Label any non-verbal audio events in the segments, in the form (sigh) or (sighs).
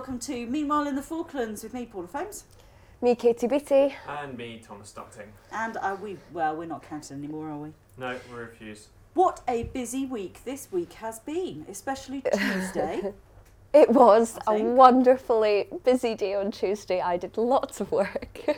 Hello, welcome to Meanwhile in the Falklands with me, Paula Foames. Me, Katie Beatty. And me, Thomas Stockton. And uh, we, well, we're not counted anymore, are we? No, we refuse. What a busy week this week has been, especially (laughs) Tuesday. It was a wonderfully busy day on Tuesday. I did lots of work. (laughs)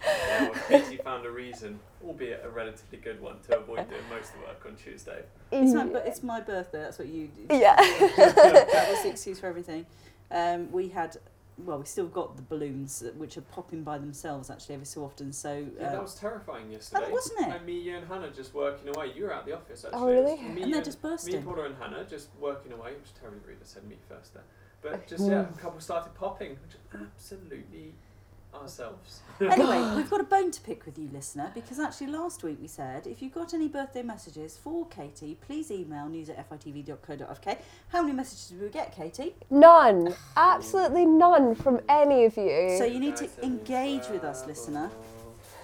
Yeah, well, Katie found a reason, albeit a relatively good one, to avoid doing most of the work on Tuesday. it's, my, it's my birthday, that's what you do. Yeah. that was the excuse for everything. Um, we had, well, we still got the balloons, uh, which are popping by themselves actually every so often. So, Yeah, uh, that was terrifying yesterday. Oh, wasn't it? And me, you, and Hannah just working away. You were out the office actually. Oh, really? Me and they're and, just me, bursting. Paula, and Hannah just working away. It was terribly rude. I said me first there. But just yeah, a couple started popping, which absolutely ourselves. Anyway, (gasps) we've got a bone to pick with you, listener, because actually last week we said if you've got any birthday messages for Katie, please email news at fitv.co.uk. How many messages did we get, Katie? None. Absolutely none from any of you. So you need to engage with us, listener.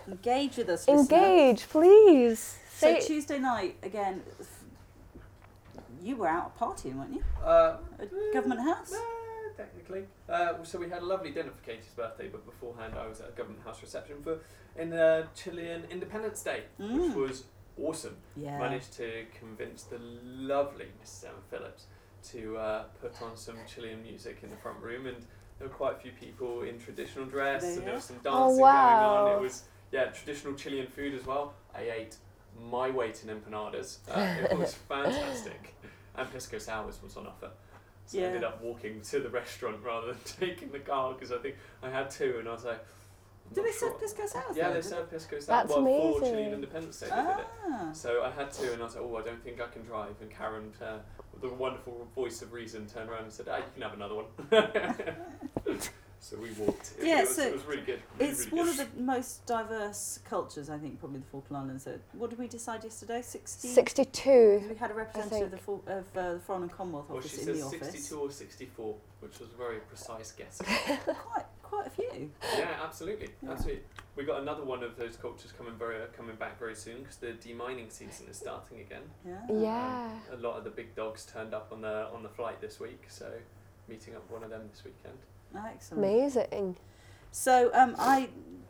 Engage with us, listener. Engage, please. So Say Tuesday night again. You were out partying, weren't you? Uh, At Government House. Technically. Uh, so we had a lovely dinner for Katie's birthday, but beforehand I was at a government house reception for in the Chilean Independence Day, which Mm. was awesome. Yeah. Managed to convince the lovely Mrs. Emma Phillips to uh, put on some Chilean music in the front room, and there were quite a few people in traditional dress, There and there was some Oh, dancing wow. going on. It was yeah, traditional Chilean food as well. I ate my weight in empanadas. Uh, it was (laughs) fantastic, and pisco sours was on offer. So I Yeah. ended up walking to the (laughs) restaurant rather than taking the car because I think I had two, and I was like, I'm Did not they serve sure. pisco sours? Yeah, they Did served pisco sours. That's well, for amazing. Chilean Independence Day, they did it. Ah. So I had two, and I was like, oh, I don't think I can drive. And Karen, uh, the wonderful voice of reason, turned around and said, ah, you can have another one. (laughs) (laughs) so we walked. It, Yeah, it, was, so it was really good. Really, It's really one good. of the most diverse cultures, I think, probably the Falkland Islands. So what did we decide yesterday? 60? 62. We had a representative of the, Fal- of uh, the Foreign and Commonwealth Well, she Office in said the office. 62 or 64, which was a very precise guess. (laughs) Quite, quite a few. yeah, absolutely, Yeah. absolutely. We got another one of those cultures coming very coming back very soon because the demining season is starting again. Yeah. Yeah. Um, a lot of the big dogs turned up on the on the flight this week, so meeting up with one of them this weekend. Excellent. Amazing. So um, I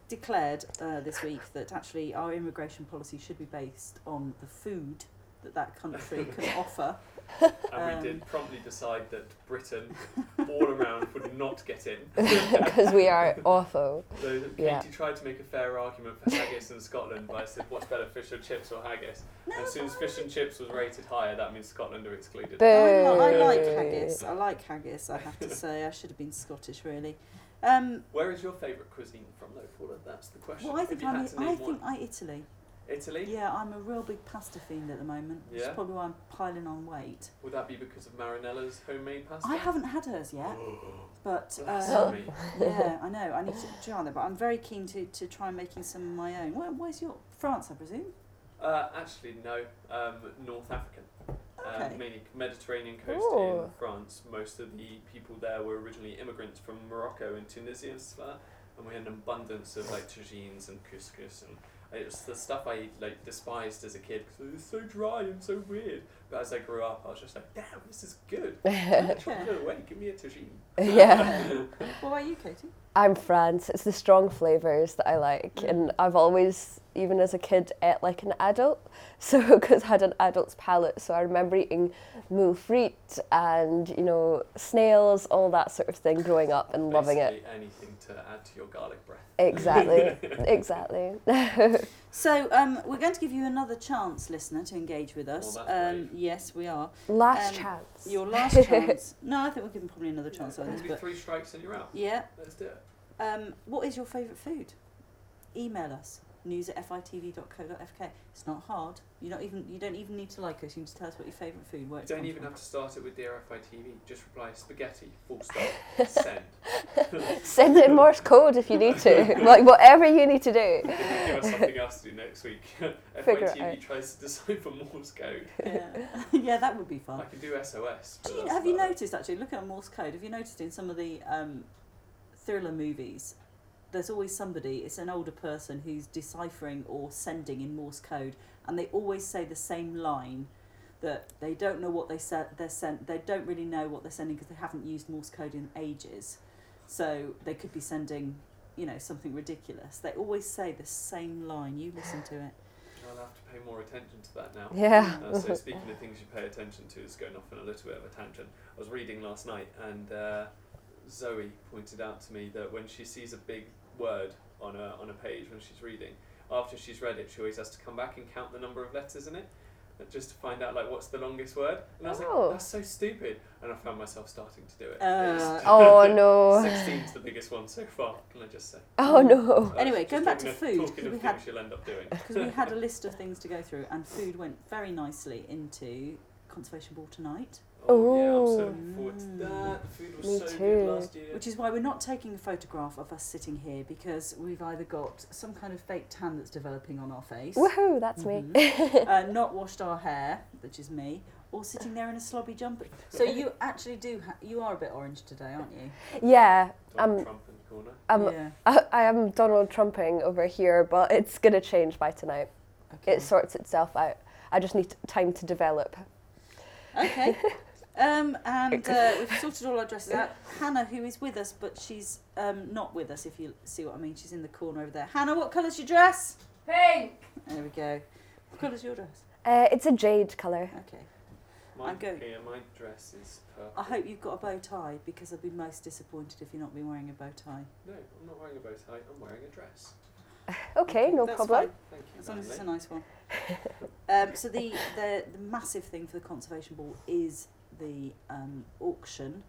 declared uh, this week that actually our immigration policy should be based on the food that that country can (laughs) offer. And Um, we did promptly decide that Britain, all around, would not get in. (laughs) Because we are awful. So Katie Yeah. tried to make a fair argument for haggis in Scotland, but I said, what's better, fish and chips or haggis? No, And as soon as fish and chips was rated higher, that means Scotland are excluded. Boo. I, li- I like haggis. I like haggis. I have to say, I should have been Scottish, really. Um, Where is your favourite cuisine from, though, Paula? That's the question. well, I think I'm. I think. I Italy. Italy? Yeah, I'm a real big pasta fiend at the moment. Which is Yeah? probably why I'm piling on weight. Would that be because of Marinella's homemade pasta? I haven't had hers yet, (gasps) but uh, yeah, I know. I need to try that, but I'm very keen to, to try making some of my own. Where, where's your France? I presume. Uh, actually, no. Um, North African. Okay. Um, mainly Mediterranean coast Ooh. in France. Most of the people there were originally immigrants from Morocco and Tunisia and stuff like that. And we had an abundance of like tagines and couscous and it was the stuff I like despised as a kid because it was so dry and so weird. But as I grew up, I was just like, damn, this is good. (laughs) Chocolate away, give me a tagine. yeah. (laughs) What about you, Katie? I'm France. It's the strong flavours that I like, and I've always, even as a kid, ate like an adult. (laughs) So, because I had an adult's palate, so I remember eating moule frite and you know snails, all that sort of thing, growing up and loving it. Anything to add to your garlic breath. Exactly, (laughs) exactly. (laughs) So um, we're going to give you another chance, listener, to engage with us. Well, that's um, yes, we are. Last Um, chance. Your (laughs) last chance. No, I think we'll give them probably another chance on this. Maybe But three strikes and you're out. yeah, Let's do it. um, what is your favourite food? Email us news at fitv.co.fk. It's not hard. You don't even you don't even need to like us. You can just tell us what your favourite food. Where You don't even from. have to start it with Dear FITV. Just reply spaghetti, full stop, (laughs) send. (laughs) (laughs) Send in Morse code if you need to, like whatever you need to do. Give us something else to do next week. Figure it FITV out. tries to decipher Morse code. Yeah, yeah, that would be fun. I can do SOS. Do you, have you about it. noticed actually, looking at Morse code, have you noticed in some of the um, thriller movies, there's always somebody, it's an older person who's deciphering or sending in Morse code, and they always say the same line. that they don't know what they sent. They're sent. They don't really know what they're sending because they haven't used Morse code in ages. So they could be sending, you know, something ridiculous. They always say the same line. You listen to it. I'll have to pay more attention to that now. Yeah. Uh, so speaking of things you pay attention to, is going off on a little bit of a tangent. I was reading last night, and uh, Zoe pointed out to me that when she sees a big word on a on a page when she's reading, after she's read it, she always has to come back and count the number of letters in it, uh, just to find out like what's the longest word. And I was Oh. like, that's so stupid. And I found myself starting to do it. Uh, (laughs) Oh (laughs) no. 16's the biggest one so far. Can I just say? Oh no. Uh, Anyway, going back to of- food, Talking 'cause of we things had- you'll end up doing. (laughs) because we had a list of things to go through, and food went very nicely into conservation ball tonight. Oh yeah, I'm so looking forward to that. The food was Me so too. good last year. Which is why we're not taking a photograph of us sitting here because we've either got some kind of fake tan that's developing on our face, Woohoo, that's me. Mhm. (laughs) uh, not washed our hair, which is me, or sitting there in a slobby jumper. So (laughs) you actually do, ha- you are a bit orange today, aren't you? Yeah, Donald um, Trump in the corner. um, yeah. (laughs) I, I am Donald Trumping over here, but it's gonna change by tonight. Okay. It sorts itself out. I just need time to develop. Okay. Um, and uh, we've (laughs) sorted all our dresses out. Hannah, who is with us, but she's um, not with us, if you see what I mean. She's in the corner over there. Hannah, what colour's your dress? Pink. There we go. What colour's your dress? Uh, it's a jade colour. Okay. My, I'm going- Yeah, my dress is purple. I hope you've got a bow tie because I'd be most disappointed if you're not been wearing a bow tie. No, I'm not wearing a bow tie. I'm wearing a dress. (laughs) Okay, no that's problem. fine, Thank you. As long as it's a nice one. (laughs) um, so the, the the massive thing for the conservation ball is the um, auction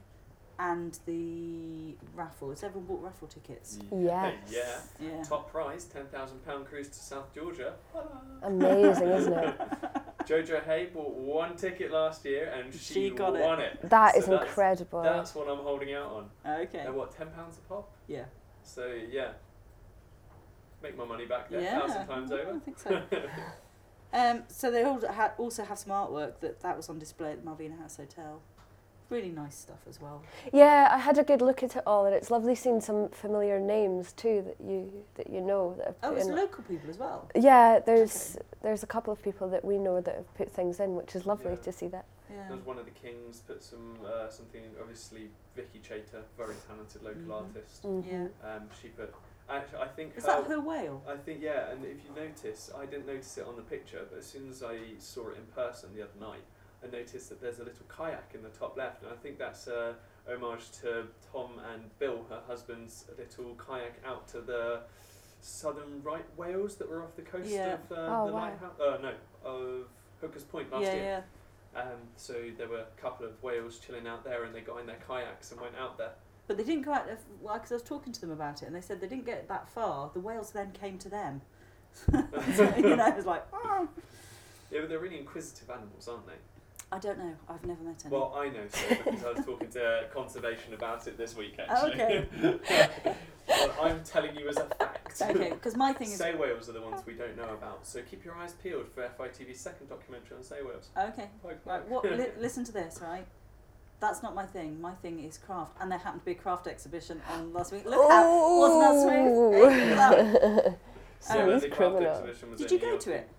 and the raffle. Has everyone bought raffle tickets? Yes. Yeah. Yeah. Top prize, ten thousand pound cruise to South Georgia. Amazing, isn't it? (laughs) Jojo Hay bought one ticket last year and she, She got won it. That So is that's- incredible. That's what I'm holding out on. Okay. They're what, ten pounds a pop? Yeah. So yeah, make my money back there Yeah. thousand times over. I over. think so. (laughs) um, so they all ha- also have some artwork that that was on display at the Malvina House Hotel. Really nice stuff as well. Yeah, I had a good look at it all, and it's lovely seeing some familiar names too that you that you know that have Oh, it's in. local people as well. Yeah, there's there's a couple of people that we know that have put things in, which is lovely Yeah. to see that. Yeah. There's one of the kings put some uh, something. Obviously, Vicky Chater, very talented local Mhm. artist. Mhm. Yeah. Um, she put. Actually, I think Is her, that her whale? I think yeah, and if you notice, I didn't notice it on the picture, but as soon as I saw it in person the other night, I noticed that there's a little kayak in the top left, and I think that's a homage to Tom and Bill, her husband's little kayak out to the southern right whales that were off the coast Yeah. of uh, Oh, the wow. lighthouse. Uh, no, of Hooker's Point last yeah, year. yeah. Um, so there were a couple of whales chilling out there, and they got in their kayaks and went out there. But they didn't go out. Well, because I was talking to them about it, and they said they didn't get that far. The whales then came to them. (laughs) you know, it was like, oh. Yeah, but they're really inquisitive animals, aren't they? I don't know. I've never met any. Well, I know so because I was talking to conservation about it this week (laughs) actually. Okay. well, I'm telling you as a fact. okay, because my thing is Sei whales are the ones we don't know about, so keep your eyes peeled for FITV's second documentary on sei whales. okay. Like, Right, what? Li- (laughs) listen to this, right? That's not my thing. My thing is craft, and there happened to be a craft exhibition on last week. Look out! Wasn't that smooth? Hey, look that. (laughs) so Oh, he's the craft exhibition was Did you go York. to it?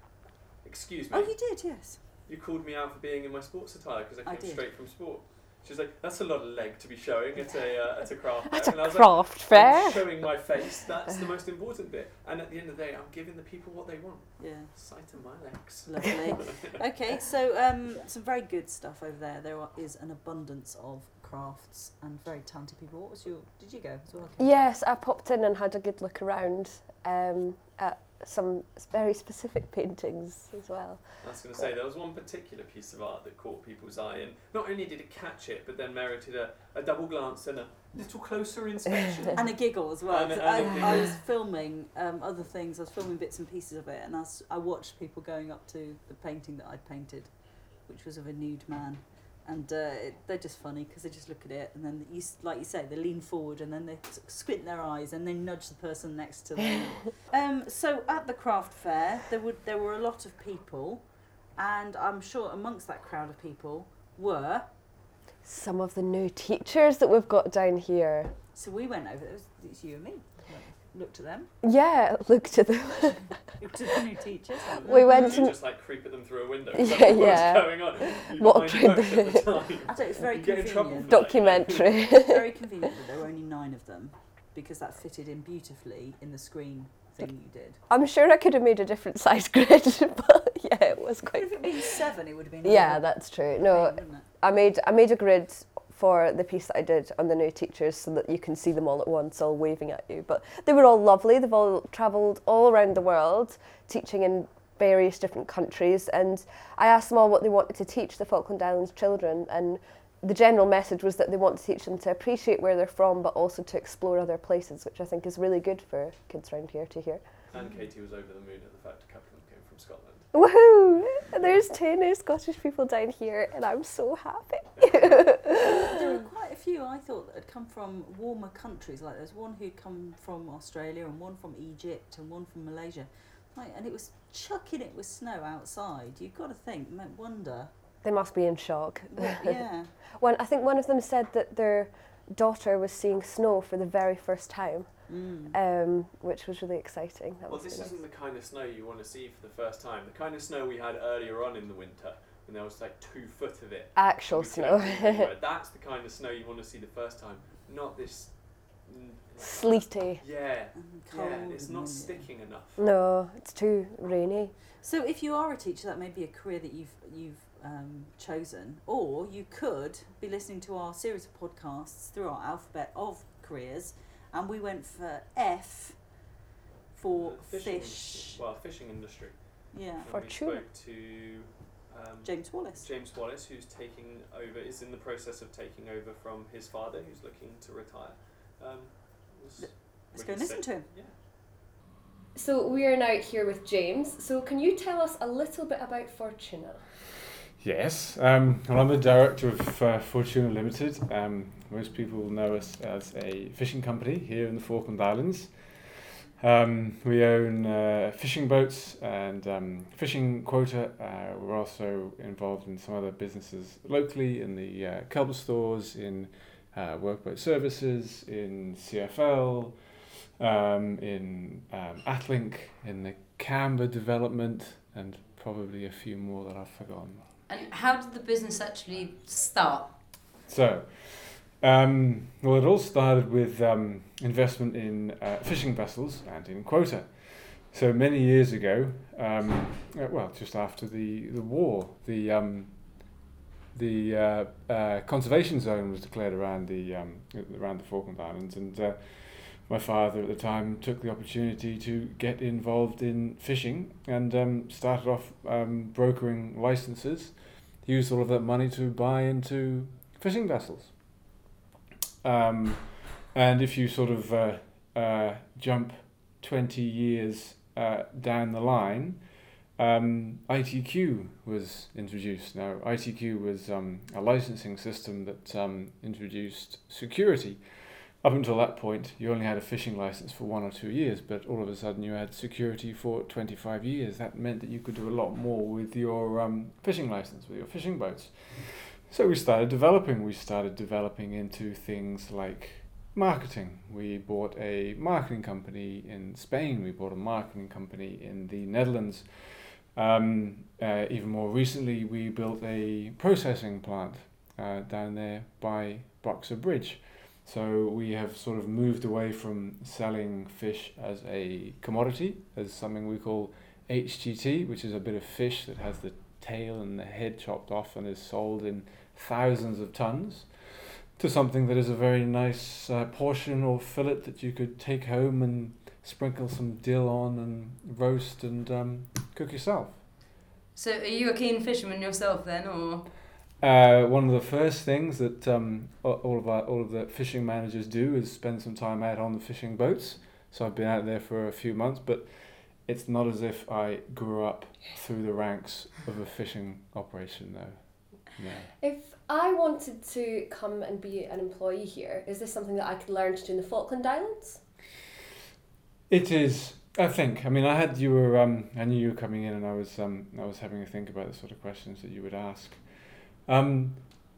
Excuse oh, me. Oh, you did, yes. You called me out for being in my sports attire because I I came did. straight from sport. She's like, "That's a lot of leg to be showing at a uh, at a craft At fair." a And I was like, craft I'm fair. showing my face. That's the most important bit. And at the end of the day, I'm giving the people what they want. Yeah, Sight of my legs. lovely. (laughs) okay, so um, some very good stuff over there. There are- is an abundance of crafts and very talented people. What was your? Did you go as well? Yes, I popped in and had a good look around um, at some very specific (laughs) paintings as well. I was going to say there was one particular piece of art that caught people's eye, and not only did it catch it, but then merited a, a double glance and a little closer inspection. (laughs) and a giggle as well. And a- and a I. I was filming um, other things. I was filming bits and pieces of it, and I watched people going up to the painting that I'd painted, which was of a nude man. And uh, it, they're just funny because they just look at it, and then you, like you say, they lean forward, and then they squint their eyes, and they nudge the person next to them. (laughs) um, so at the craft fair, there would there were a lot of people, and I'm sure amongst that crowd of people were. Some of the new teachers that we've got down here. So we went over. It was, it was you and me. Looked to them. Yeah, look to them. (laughs) Looked at the new teachers. (laughs) We went Did you and- just like creep at them through a window? (laughs) Yeah, Is that what was yeah. going on? You What behind through the time. I don't. It's very You get in trouble convenient. for that. Documentary. very convenient that there were only nine of them because that fitted in beautifully in the screen thing you did. I'm sure I could have made a different size grid, but yeah, it was quite. if it had been seven, it would have been. Yeah, that's true. No, wouldn't? I made I made a grid for the piece that I did on the new teachers so that you can see them all at once, all waving at you. But they were all lovely. They've all travelled all around the world, teaching in various different countries. And I asked them all what they wanted to teach the Falkland Islands children. And the general message was that they want to teach them to appreciate where they're from, but also to explore other places, which I think is really good for kids around here to hear. And Katie was over the moon at the fact a couple of them came from Scotland. Woohoo! There's two new Scottish people down here, and I'm so happy. There were (laughs) quite a few I thought that had come from warmer countries. Like there's one who'd come from Australia and one from Egypt and one from Malaysia. Like, and it was chucking it with snow outside. You've got to think, m- wonder. They must be in shock. yeah. (laughs) One, I think one of them said that their daughter was seeing snow for the very first time, Mm. um, which was really exciting. That Well, was this really isn't the kind of snow you want to see for the first time. The kind of snow we had earlier on in the winter, when there was like two foot of it. actual snow. actually think about it. That's the kind of snow you want to see the first time, not this. mm, Sleety. Yeah, cold. yeah, it's not sticking enough. No, it's too rainy. So if you are a teacher, that may be a career that you've you've um, chosen, or you could be listening to our series of podcasts through our alphabet of careers, and we went for F for fishing fish. industry- Well, fishing industry. Yeah, And For we tuna. spoke to um, James Wallace. James Wallace, who's taking over, is in the process of taking over from his father, who's looking to retire. Um, was- Let's go can listen to him. Yeah. So we are now here with James. So can you tell us a little bit about Fortuna? Yes, um, well, I'm the director of uh, Fortuna Limited. Um, most people know us as a fishing company here in the Falkland Islands. Um, we own uh, fishing boats and um, fishing quota. Uh, we're also involved in some other businesses locally in the uh, Kelper stores, in uh, workboat services, in CFL, um, in um, Atlink, in the Canberra development, and probably a few more that I've forgotten. And how did the business actually start? So, um, well, it all started with um, investment in uh, fishing vessels and in quota. So many years ago, um, uh, well, just after the, the war, the um, the uh, uh, conservation zone was declared around the um, around the Falkland Islands, and uh, my father at the time took the opportunity to get involved in fishing and um, started off brokering licenses. He used all of that money to buy into fishing vessels. Um, and if you sort of uh, uh, jump 20 years uh, down the line, um, ITQ was introduced. Now, ITQ was um, a licensing system that um, introduced security. Up until that point, you only had a fishing license for one or two years, but all of a sudden you had security for 25 years. That meant that you could do a lot more with your um, fishing license, with your fishing boats. So we started developing. We started developing into things like marketing. We bought a marketing company in Spain. We bought a marketing company in the Netherlands. Um, uh, even more recently, we built a processing plant uh, down there by Boxer Bridge. So we have sort of moved away from selling fish as a commodity, as something we call HGT, which is a bit of fish that has the tail and the head chopped off and is sold in thousands of tons, to something that is a very nice uh, portion or fillet that you could take home and sprinkle some dill on and roast and um, cook yourself. So, are you a keen fisherman yourself then, or? Uh, one of the first things that um, all of our, all of the fishing managers do is spend some time out on the fishing boats. So I've been out there for a few months, but it's not as if I grew up through the ranks of a fishing operation, though. No. If I wanted to come and be an employee here, is this something that I could learn to do in the Falkland Islands? It is. I think. I mean, I had you were. Um, I knew you were coming in, and I was. Um, I was having a think about the sort of questions that you would ask, um,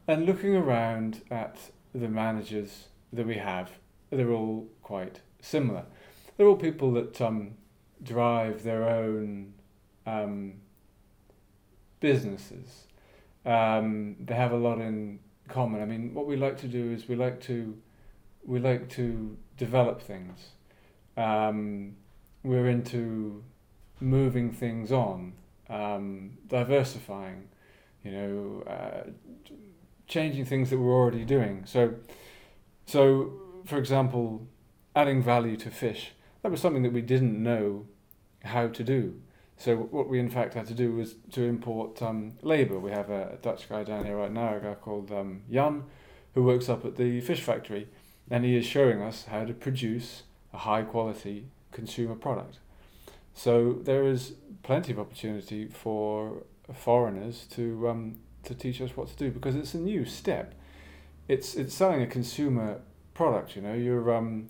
and looking around at the managers that we have, they're all quite similar. they're all people that um, drive their own um, businesses. Um, they have a lot in common. I mean, what we like to do is we like to we like to develop things. Um, we're into moving things on, um, diversifying, you know, uh, changing things that we're already doing. So, so for example, adding value to fish. That was something that we didn't know how to do. So what we in fact had to do was to import um, labour. We have a, Dutch guy down here right now, a guy called um, Jan, who works up at the fish factory, and he is showing us how to produce a high quality consumer product. So there is plenty of opportunity for foreigners to um, to teach us what to do because it's a new step. It's it's selling a consumer product. You know, you're um,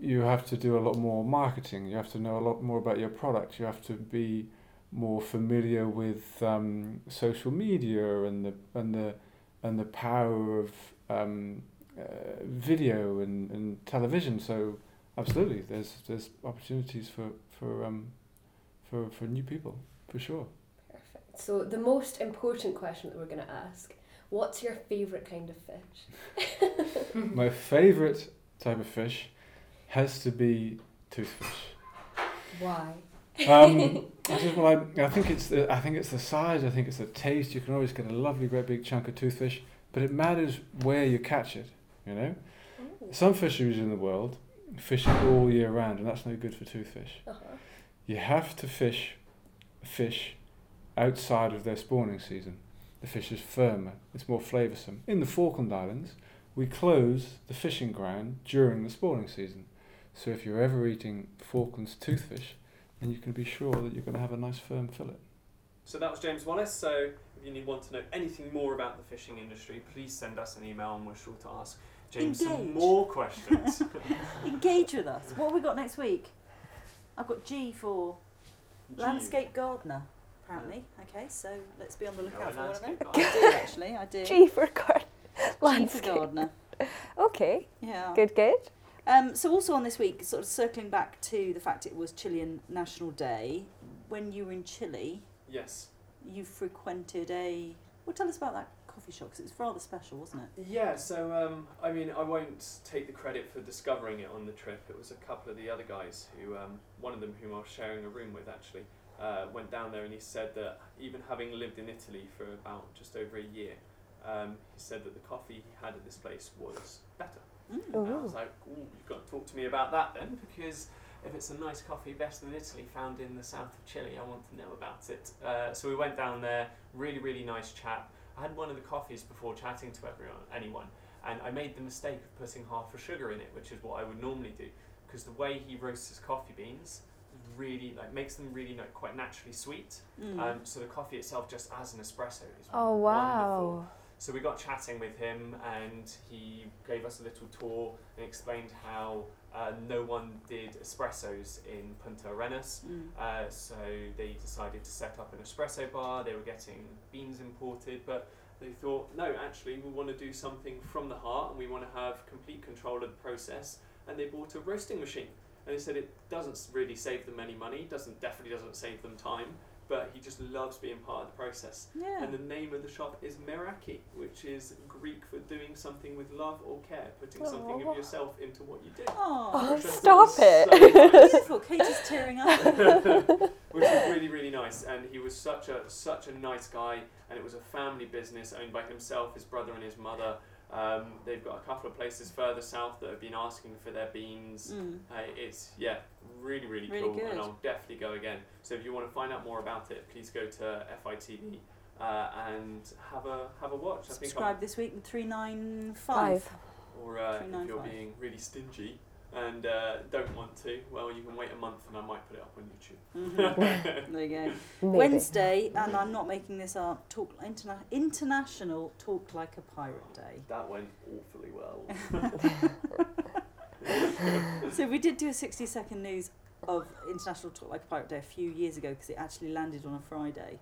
you have to do a lot more marketing. You have to know a lot more about your product. You have to be more familiar with um, social media and the and the and the power of um, uh, video and, and television. So absolutely, there's there's opportunities for for um, for for new people for sure. Perfect. So the most important question that we're going to ask: What's your favourite kind of fish? (laughs) My favourite type of fish has to be toothfish. Why? Um, (laughs) I just well, I, I think it's the I think it's the size. I think it's the taste. You can always get a lovely great big chunk of toothfish, but it matters where you catch it. You know, Ooh. some fisheries in the world fish it all year round, and that's no good for toothfish. Uh-huh. You have to fish fish outside of their spawning season. The fish is firmer, it's more flavoursome. In the Falkland Islands, we close the fishing ground during the spawning season. So if you're ever eating Falklands toothfish, then you can be sure that you're going to have a nice firm fillet. So that was James Wallace. So if you need want to know anything more about the fishing industry, please send us an email and we're sure to ask James some more questions. (laughs) Engage with us. What have we got next week? I've got G for Gee, landscape gardener. Apparently, okay. So let's be on the lookout for one of them. I do actually. I do. G for garden. G for Landscape. gardener. Okay. Yeah. Good. Good. Um, so also on this week, sort of circling back to the fact it was Chilean National Day. When you were in Chile, Yes. you frequented a. Well, tell us about that coffee shop because it was rather special, wasn't it? Yeah, so um, I mean, I won't take the credit for discovering it on the trip. It was a couple of the other guys who, um, one of them whom I was sharing a room with actually, uh, went down there and he said that even having lived in Italy for about just over a year, um, he said that the coffee he had at this place was better. Mm. And I was like, Ooh, you've got to talk to me about that then, because if it's a nice coffee better than Italy found in the south of Chile, I want to know about it. Uh, so we went down there, really, really nice chap. I had one of the coffees before chatting to everyone, anyone, and I made the mistake of putting half a sugar in it, which is what I would normally do, because the way he roasts his coffee beans really like makes them really like quite naturally sweet. Mm. Um, so the coffee itself, just as an espresso, is Oh wonderful. So we got chatting with him, and he gave us a little tour and explained how uh, no one did espressos in Punta Arenas. Mm. Uh, so they decided to set up an espresso bar. They were getting beans imported, but they thought, no, actually, we want to do something from the heart, and we want to have complete control of the process. And they bought a roasting machine. And they said it doesn't really save them any money, doesn't definitely doesn't save them time, but he just loves being part of the process. Yeah. And the name of the shop is Meraki, which is Greek for doing something with love or care, putting something Aw. of yourself into what you do. Oh, Oh, Which I thought stop was so it. nice. (laughs) beautiful. Katie's tearing up. (laughs) which was really really nice and he was such a such a nice guy and it was a family business owned by himself his brother and his mother um, they've got a couple of places further south that have been asking for their beans Mm. uh, it's yeah really really, Really cool good. and i'll definitely go again so if you want to find out more about it please go to fitv uh, and have a have a watch i think I'm- Subscribe this week in three nine five. Five. or uh, if you're 395. being really stingy and uh, don't want to well you can wait a month and i might put it up on youtube (laughs) Mhm. there you go. Maybe. Wednesday, and I'm not making this up. Talk interna- international Talk Like a Pirate Day. that went awfully well (laughs) (laughs) (laughs) so we did do a 60 second news of International Talk Like a Pirate Day a few years ago because it actually landed on a Friday,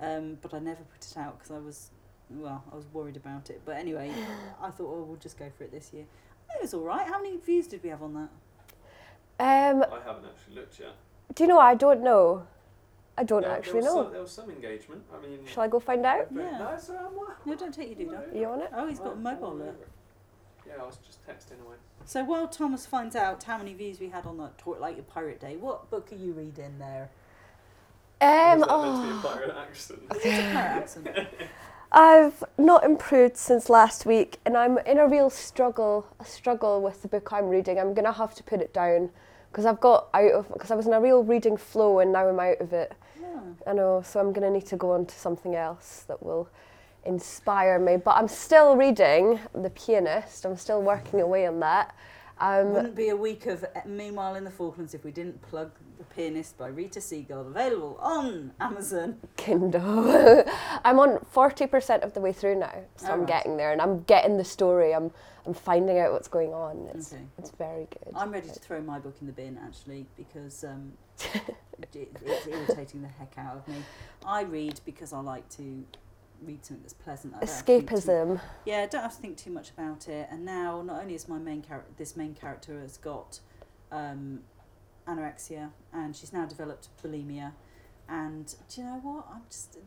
um, but I never put it out because I was, well, I was worried about it. But anyway, (sighs) I thought, oh, we'll just go for it this year. It was all right. How many views did we have on that? Um, I haven't actually looked yet. do you know? I don't know. I don't There- there actually was know. Some, there was some engagement. I mean, Shall I go find out? Yeah. No, it's all right, I'm not- No, don't take your doodah. You on it? Oh, he's got a I'm mobile all there. it. Yeah, I was just texting away. So while Thomas finds out how many views we had on that Talk Like a Pirate Day, what book are you reading there? Um, Was that meant to be a oh, pirate accent? Pirate accent. (laughs) I've not improved since last week, and I'm in a real struggle. A struggle with the book I'm reading. I'm gonna have to put it down because I've got out of because I was in a real reading flow, and now I'm out of it. Yeah. I know, so I'm gonna need to go on to something else that will inspire me. But I'm still reading The Pianist. I'm still working away on that. Um, Wouldn't be a week of uh, Meanwhile in the Falklands if we didn't plug The Pianist by Rita Seagull, available on Amazon. Kindle. (laughs) I'm on forty percent of the way through now, so I'm Alright. getting there, and I'm getting the story. I'm I'm finding out what's going on. It's Okay. it's very good. I'm ready to throw my book in the bin actually because um, (laughs) it, it's irritating the heck out of me. I read because I like to read something that's pleasant. I don't have to think too- Escapism. Yeah, I don't have to think too much about it. And now, not only is my main character, this main character has got um, anorexia, and she's now developed bulimia. And do you know what? I'm just,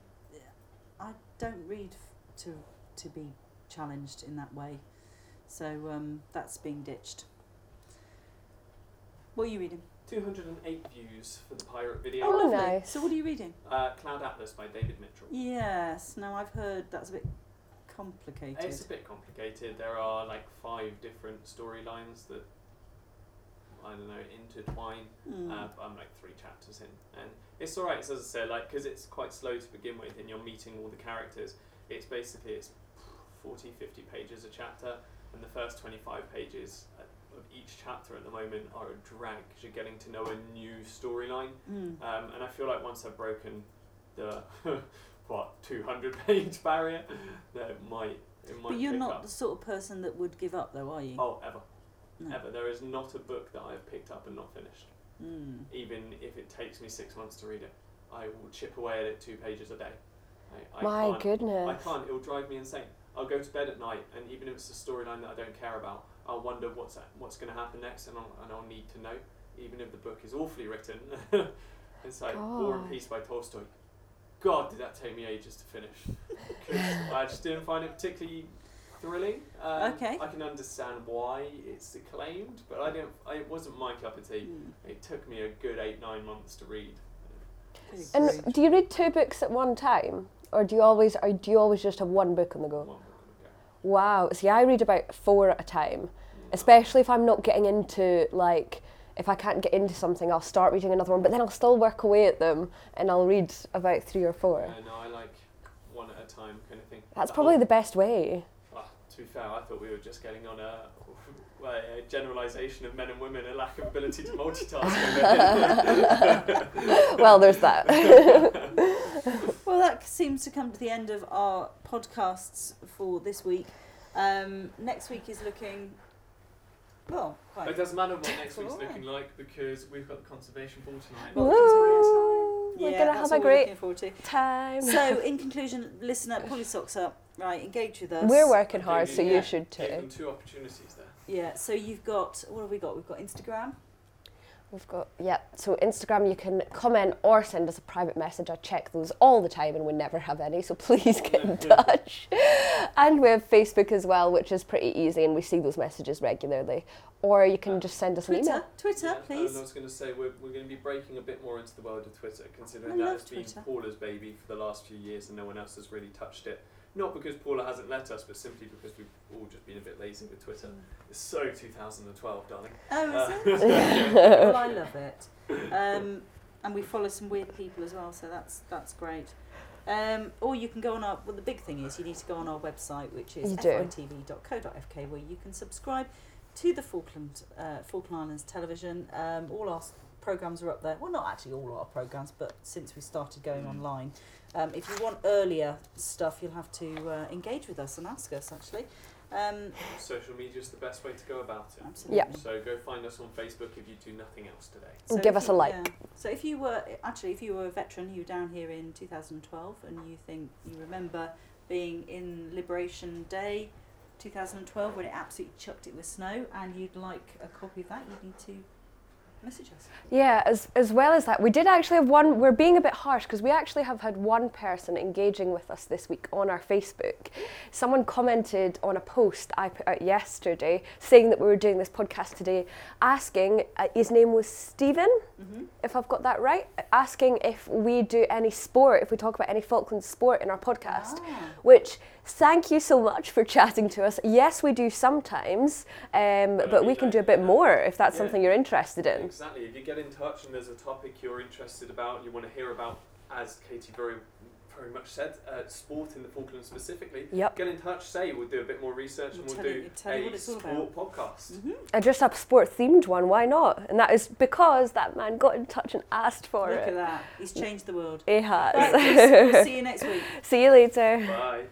I don't read to to be challenged in that way. So um, that's being ditched. What are you reading? 208 views for the pirate video. Oh, lovely. nice. So what are you reading? Uh, Cloud Atlas by David Mitchell. Yes. Now I've heard that's a bit complicated. It's a bit complicated. There are like five different storylines that I don't know intertwine. Mm. Uh, I'm like three chapters in, and it's all right. As I said, like because it's quite slow to begin with, and you're meeting all the characters. It's basically it's 40, 50 pages a chapter, and the first 25 pages of each chapter at the moment are a drag because you're getting to know a new storyline. Mm. Um, and I feel like once I've broken the (laughs) what 200 (laughs) page barrier, that it might it might. But you're pick not up. the sort of person that would give up, though, are you? Oh, ever, No. ever. There is not a book that I have picked up and not finished. Mm. Even if it takes me six months to read it, I will chip away at it two pages a day. I, I My can't, goodness. I can't. It'll drive me insane. I'll go to bed at night, and even if it's a storyline that I don't care about, I'll wonder what's what's going to happen next, and I'll, and I'll need to know, even if the book is awfully written. (laughs) it's like War and Peace by Tolstoy. God, did that take me ages to finish? (laughs) I just didn't find it particularly thrilling. Um, Okay. I can understand why it's acclaimed, but I didn't. I, it wasn't my cup of tea. Mm. It took me a good eight nine months to read. And do you read two books at one time, or do you always, or do you always just have one book on the go? One book on the go. Wow. See, I read about four at a time, especially if I'm not getting into like. If I can't get into something, I'll start reading another one, but then I'll still work away at them, and I'll read about three or four. Yeah, no, I like one at a time kind of thing. That's That probably the best way. Ah, to be fair, I thought we were just getting on a, well, a generalisation of men and women, a lack of ability to multitask. (laughs) well, there's that. (laughs) Well, that seems to come to the end of our podcasts for this week. Um, next week is looking, well, it doesn't matter what next week's Alright. (laughs) looking like because we've got the conservation ball tonight. Woo! We're yeah, gonna have a great looking forward to. time. So, in conclusion, listen up, pull your socks up, right? Engage with us. We're working hard, so you- you should Gave too. them two opportunities there. Yeah. So you've got what have we got? We've got Instagram. We've got, yeah, so Instagram, you can comment or send us a private message. I check those all the time and we never have any, so (laughs) please get in touch. And we have Facebook as well, which is pretty easy and we see those messages regularly. Or you can uh, just send us an Twitter, email. Twitter, Yeah, please. And I was going to say we're, we're going to be breaking a bit more into the world of Twitter, considering I that love it's been Paula's baby for the last few years and no one else has really touched it. Not because Paula hasn't let us, but simply because we've all just been a bit lazy with Twitter. It's so 2012, darling. Oh, Uh, is it? (laughs) well, I love it. Um, and we follow some weird people as well, so that's that's great. Um, or you can go on our. Well, the big thing is you need to go on our website, which is You fitv.co.fk, where you can subscribe to the Falkland uh, Falkland Islands television. Um, all our s- programs are up there. Well, not actually all our programs, but since we started going Mm. online. Um, if you want earlier stuff, you'll have to uh, engage with us and ask us. Actually, um, Social media is the best way to go about it. absolutely. Yeah. So go find us on Facebook if you do nothing else today. And give if us a like. yeah. So if you were actually, if you were a veteran, you were down here in 2012, and you think you remember being in Liberation Day, 2012, when it absolutely chucked it with snow, and you'd like a copy of that, you need to message us. Yeah, as as well as that, we did actually have one. We're being a bit harsh because we actually have had one person engaging with us this week on our Facebook. Someone commented on a post I put out yesterday saying that we were doing this podcast today, asking. Uh, his name was Stephen, Mm-hmm. if I've got that right, asking if we do any sport, if we talk about any Falklands sport in our podcast. Ah. Which thank you so much for chatting to us. Yes, we do sometimes, um, but we can do a bit more if that's Yeah. something you're interested in. Exactly. If you get in touch and there's a topic you're interested about, you want to hear about, as Katie very, very much said, uh, sport in the Falklands specifically. Yep. Get in touch. Say we'll do a bit more research We'll and we'll tell do you- tell you a what sport podcast. Mm-hmm. And just have a sport themed one, why not? And that is because that man got in touch and asked for Look it. Look at that. He's changed the world. He has. Right, we'll see you next week. (laughs) See you later. Bye.